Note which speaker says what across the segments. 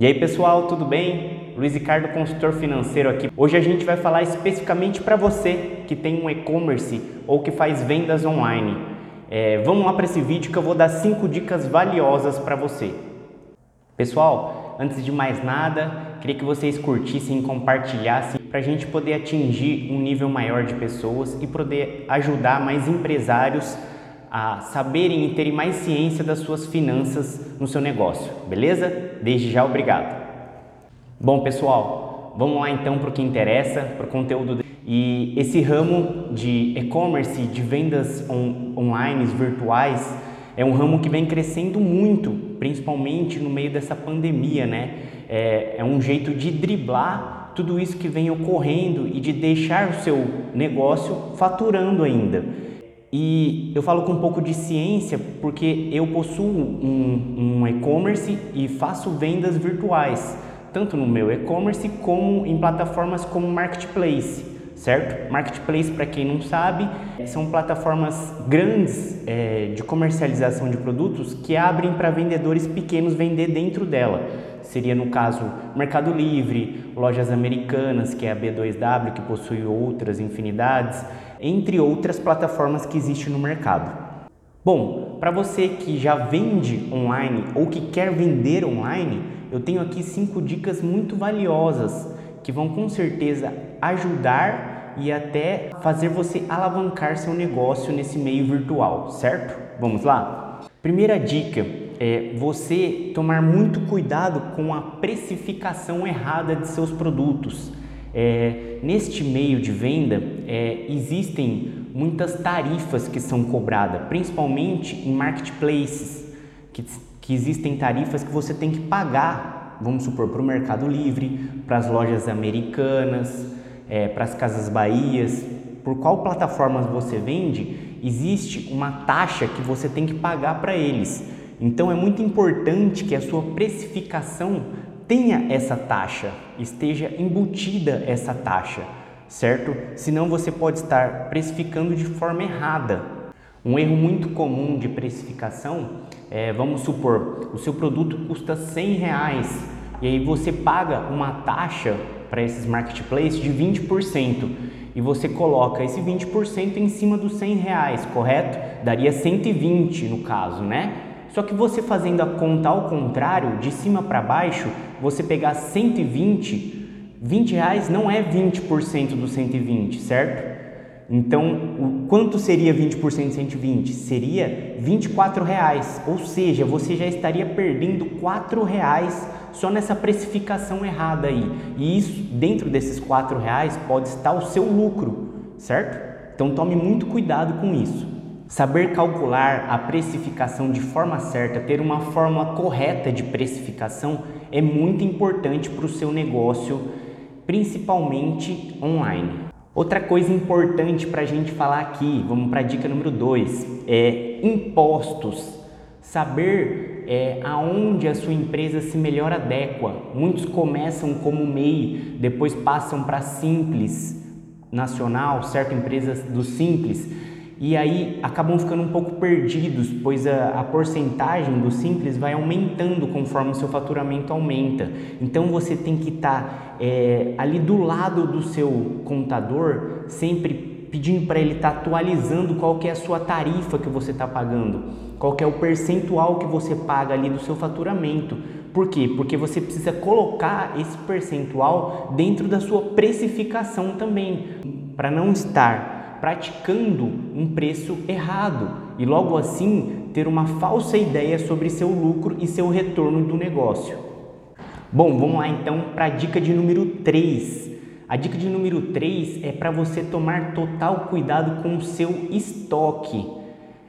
Speaker 1: E aí, pessoal, tudo bem? Luiz Ricardo, consultor financeiro aqui. Hoje a gente vai falar especificamente para você que tem um e-commerce ou que faz vendas online. É, vamos lá para esse vídeo que eu vou dar cinco dicas valiosas para você. Pessoal, antes de mais nada, queria que vocês curtissem compartilhassem para a gente poder atingir um nível maior de pessoas e poder ajudar mais empresários a saberem e terem mais ciência das suas finanças no seu negócio, beleza? Desde já, obrigado. Bom, pessoal, vamos lá então para o que interessa, para o conteúdo. E esse ramo de e-commerce, de vendas on online, virtuais, é um ramo que vem crescendo muito, principalmente no meio dessa pandemia, né? É, é um jeito de driblar tudo isso que vem ocorrendo e de deixar o seu negócio faturando ainda. E eu falo com um pouco de ciência porque eu possuo um, um e-commerce e faço vendas virtuais, tanto no meu e-commerce como em plataformas como Marketplace, certo? Marketplace, para quem não sabe, são plataformas grandes é, de comercialização de produtos que abrem para vendedores pequenos vender dentro dela. Seria no caso Mercado Livre, lojas americanas, que é a B2W, que possui outras infinidades entre outras plataformas que existem no mercado. Bom, para você que já vende online ou que quer vender online, eu tenho aqui cinco dicas muito valiosas que vão com certeza ajudar e até fazer você alavancar seu negócio nesse meio virtual, certo? Vamos lá? Primeira dica é você tomar muito cuidado com a precificação errada de seus produtos. É, neste meio de venda é, existem muitas tarifas que são cobradas, principalmente em marketplaces, que, que existem tarifas que você tem que pagar, vamos supor, para o Mercado Livre, para as lojas americanas, é, para as Casas Bahias, por qual plataforma você vende, existe uma taxa que você tem que pagar para eles. Então é muito importante que a sua precificação tenha essa taxa, esteja embutida essa taxa, certo? Senão você pode estar precificando de forma errada. Um erro muito comum de precificação é, vamos supor, o seu produto custa 100 reais e aí você paga uma taxa para esses marketplaces de 20% e você coloca esse 20% em cima dos 100 reais, correto? Daria 120 no caso, né? Só que você fazendo a conta ao contrário, de cima para baixo, você pegar 120, 20 reais não é 20% do 120, certo? Então, o quanto seria 20% de 120? Seria 24 reais, ou seja, você já estaria perdendo 4 reais só nessa precificação errada aí. E isso, dentro desses 4 reais, pode estar o seu lucro, certo? Então tome muito cuidado com isso. Saber calcular a precificação de forma certa, ter uma fórmula correta de precificação é muito importante para o seu negócio, principalmente online. Outra coisa importante para a gente falar aqui, vamos para a dica número 2, é impostos. Saber é, aonde a sua empresa se melhor adequa. Muitos começam como MEI, depois passam para Simples Nacional, certo? Empresas do Simples e aí acabam ficando um pouco perdidos, pois a, a porcentagem do simples vai aumentando conforme o seu faturamento aumenta. Então você tem que estar tá, é, ali do lado do seu contador, sempre pedindo para ele estar tá atualizando qual que é a sua tarifa que você está pagando, qual que é o percentual que você paga ali do seu faturamento. Por quê? Porque você precisa colocar esse percentual dentro da sua precificação também, para não estar praticando um preço errado e logo assim ter uma falsa ideia sobre seu lucro e seu retorno do negócio. Bom, vamos lá então para a dica de número 3. A dica de número 3 é para você tomar total cuidado com o seu estoque.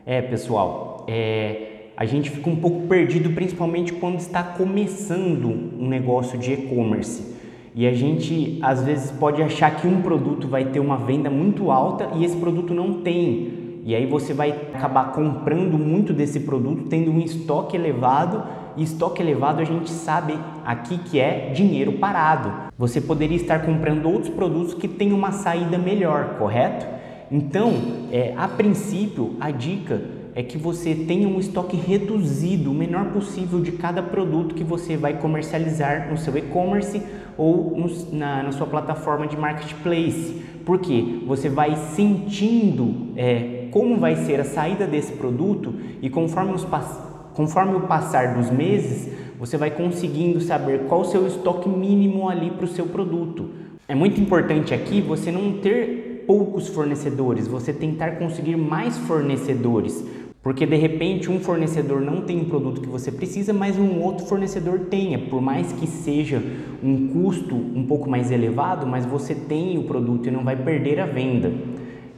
Speaker 1: É, pessoal, é, a gente fica um pouco perdido, principalmente quando está começando um negócio de e-commerce. E a gente às vezes pode achar que um produto vai ter uma venda muito alta e esse produto não tem. E aí você vai acabar comprando muito desse produto, tendo um estoque elevado, e estoque elevado a gente sabe aqui que é dinheiro parado. Você poderia estar comprando outros produtos que têm uma saída melhor, correto? Então, é, a princípio, a dica é que você tenha um estoque reduzido, o menor possível de cada produto que você vai comercializar no seu e-commerce ou no, na, na, sua plataforma de marketplace. Porque você vai sentindo é, como vai ser a saída desse produto e conforme, os, conforme o passar dos meses, você vai conseguindo saber qual o seu estoque mínimo ali para o seu produto. É muito importante aqui você não ter poucos fornecedores, você tentar conseguir mais fornecedores porque de repente um fornecedor não tem um produto que você precisa, mas um outro fornecedor tenha. Por mais que seja um custo um pouco mais elevado, mas você tem o produto e não vai perder a venda.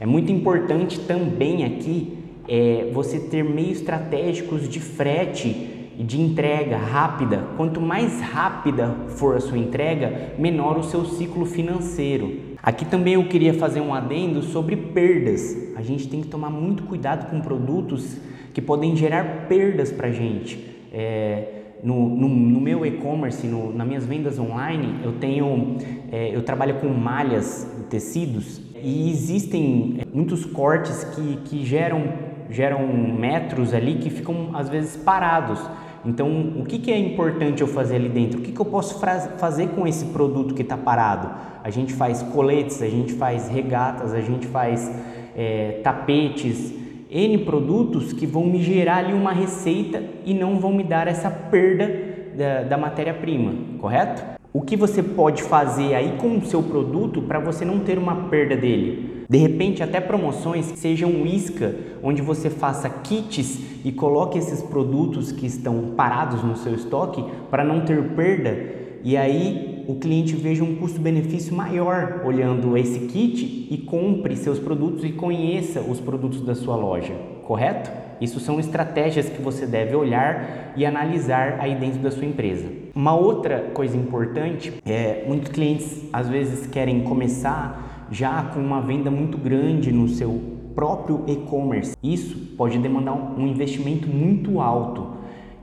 Speaker 1: É muito importante também aqui é, você ter meios estratégicos de frete e de entrega rápida. Quanto mais rápida for a sua entrega, menor o seu ciclo financeiro. Aqui também eu queria fazer um adendo sobre perdas. A gente tem que tomar muito cuidado com produtos que podem gerar perdas para a gente. É, no, no, no, meu e-commerce, nas minhas vendas online, eu tenho, é, eu trabalho com malhas, tecidos e existem é, muitos cortes que, que geram, geram metros ali que ficam às vezes parados. Então, o que, que é importante eu fazer ali dentro? O que, que eu posso fazer com esse produto que está parado? A gente faz coletes, a gente faz regatas, a gente faz é, tapetes, N produtos que vão me gerar ali uma receita e não vão me dar essa perda da, da matéria-prima, correto? O que você pode fazer aí com o seu produto para você não ter uma perda dele? De repente, até promoções que sejam isca, onde você faça kits e coloque esses produtos que estão parados no seu estoque para não ter perda e aí o cliente veja um custo-benefício maior olhando esse kit e compre seus produtos e conheça os produtos da sua loja, correto? Isso são estratégias que você deve olhar e analisar aí dentro da sua empresa. Uma outra coisa importante é muitos clientes às vezes querem começar já com uma venda muito grande no seu próprio e-commerce. Isso pode demandar um investimento muito alto.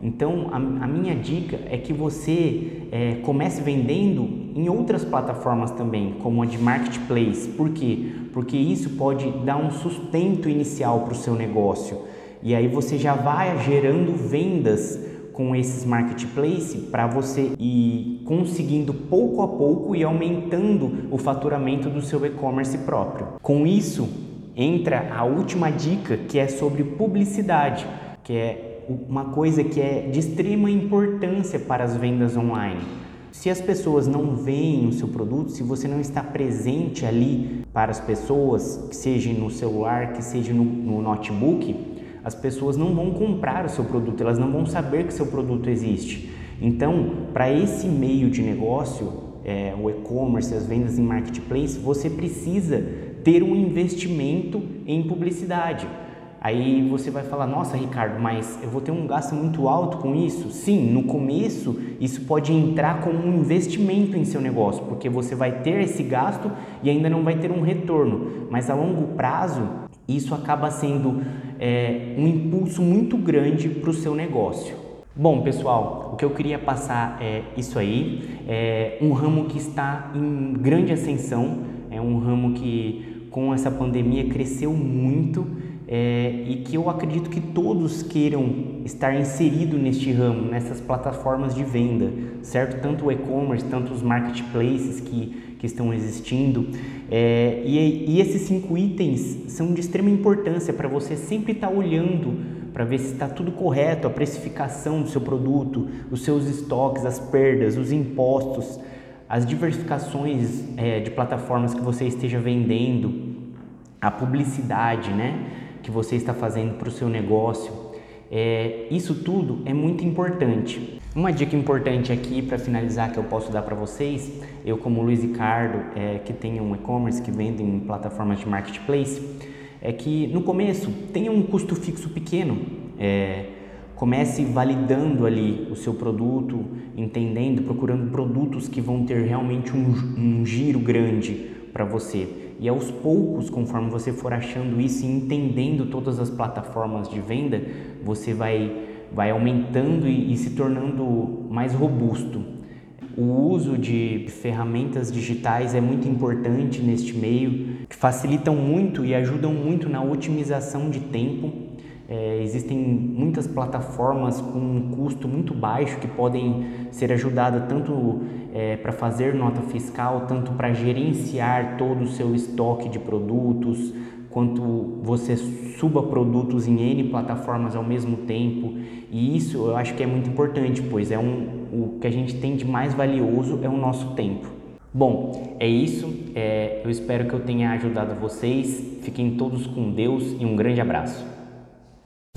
Speaker 1: Então, a, a minha dica é que você é, comece vendendo em outras plataformas também, como a de marketplace. Por quê? Porque isso pode dar um sustento inicial para o seu negócio. E aí você já vai gerando vendas com esses marketplace para você ir conseguindo pouco a pouco e aumentando o faturamento do seu e-commerce próprio. Com isso, entra a última dica que é sobre publicidade, que é uma coisa que é de extrema importância para as vendas online. Se as pessoas não veem o seu produto, se você não está presente ali para as pessoas, que seja no celular, que seja no, no notebook, as pessoas não vão comprar o seu produto, elas não vão saber que seu produto existe. Então, para esse meio de negócio, é, o e-commerce, as vendas em marketplace, você precisa ter um investimento em publicidade. Aí você vai falar, nossa Ricardo, mas eu vou ter um gasto muito alto com isso? Sim, no começo isso pode entrar como um investimento em seu negócio, porque você vai ter esse gasto e ainda não vai ter um retorno. Mas a longo prazo isso acaba sendo é, um impulso muito grande para o seu negócio. Bom, pessoal, o que eu queria passar é isso aí. É um ramo que está em grande ascensão, é um ramo que com essa pandemia cresceu muito é, e que eu acredito que todos queiram estar inserido neste ramo, nessas plataformas de venda, certo? Tanto o e-commerce, tanto os marketplaces que que estão existindo. É, e, e, esses cinco itens são de extrema importância para você sempre estar tá olhando para ver se está tudo correto, a precificação do seu produto, os seus estoques, as perdas, os impostos, as diversificações é, de plataformas que você esteja vendendo, a publicidade né, que você está fazendo para o seu negócio. É, isso tudo é muito importante. Uma dica importante aqui para finalizar que eu posso dar para vocês, eu como Luiz Ricardo, é, que tem um e-commerce que vende em plataformas de marketplace, é que no começo tenha um custo fixo pequeno. É, Comece validando ali o seu produto, entendendo, procurando produtos que vão ter realmente um, um giro grande para você. E aos poucos, conforme você for achando isso e entendendo todas as plataformas de venda, você vai, vai aumentando e, e se tornando mais robusto. O uso de ferramentas digitais é muito importante neste meio, que facilitam muito e ajudam muito na otimização de tempo. É, existem muitas plataformas com um custo muito baixo que podem ser ajudadas tanto é, para fazer nota fiscal, tanto para gerenciar todo o seu estoque de produtos, quanto você suba produtos em N plataformas ao mesmo tempo. E isso eu acho que é muito importante, pois é um, o que a gente tem de mais valioso é o nosso tempo. Bom, é isso. É, eu espero que eu tenha ajudado vocês. Fiquem todos com Deus e um grande abraço.